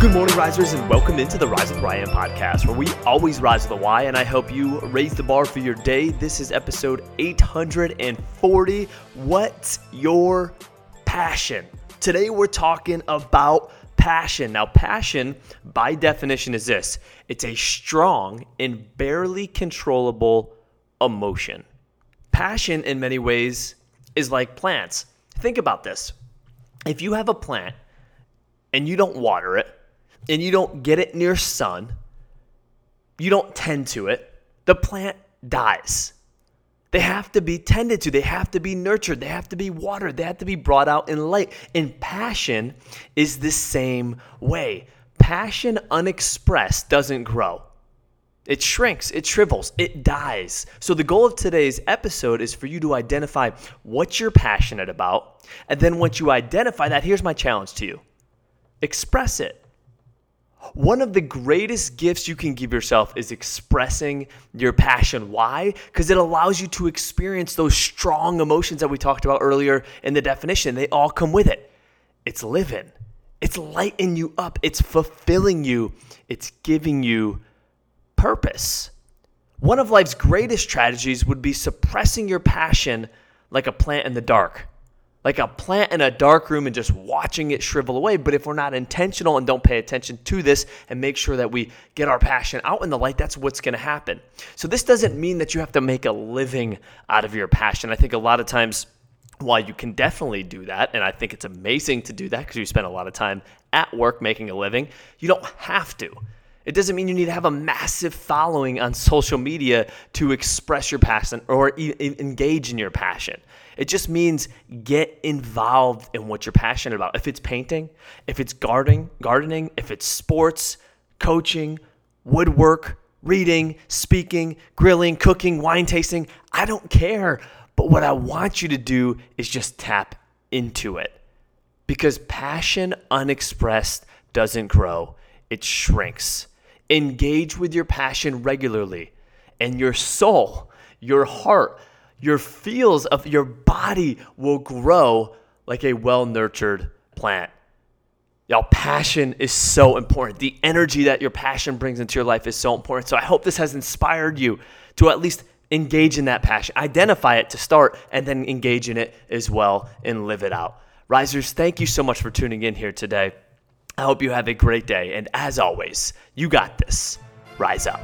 risers, and welcome into the Rise with Ryan podcast, where we always rise to the why, and I help you raise the bar for your day. This is episode 840. What's your passion? Today, we're talking about passion. Now, passion, by definition, is this it's a strong and barely controllable emotion. Passion, in many ways, is like plants. Think about this if you have a plant and you don't water it, and you don't get it near sun, you don't tend to it, the plant dies. They have to be tended to, they have to be nurtured, they have to be watered, they have to be brought out in light. And passion is the same way. Passion unexpressed doesn't grow. It shrinks, it shrivels, it dies. So, the goal of today's episode is for you to identify what you're passionate about. And then, once you identify that, here's my challenge to you express it. One of the greatest gifts you can give yourself is expressing your passion. Why? Because it allows you to experience those strong emotions that we talked about earlier in the definition. They all come with it. It's living, it's lighting you up, it's fulfilling you, it's giving you purpose. One of life's greatest strategies would be suppressing your passion like a plant in the dark like a plant in a dark room and just watching it shrivel away. But if we're not intentional and don't pay attention to this and make sure that we get our passion out in the light, that's what's going to happen. So this doesn't mean that you have to make a living out of your passion. I think a lot of times, while you can definitely do that, and I think it's amazing to do that because you spend a lot of time at work making a living, you don't have to. It doesn't mean you need to have a massive following on social media to express your passion or engage in your passion. It just means get involved in what you're passionate about. If it's painting, if it's gardening, gardening, if it's sports, coaching, woodwork, reading, speaking, grilling, cooking, wine tasting, I don't care. But what I want you to do is just tap into it. Because passion unexpressed doesn't grow, it shrinks. Engage with your passion regularly, and your soul, your heart, your feels of your body will grow like a well nurtured plant. Y'all, passion is so important. The energy that your passion brings into your life is so important. So I hope this has inspired you to at least engage in that passion, identify it to start, and then engage in it as well and live it out. Risers, thank you so much for tuning in here today. I hope you have a great day. And as always, you got this. Rise up.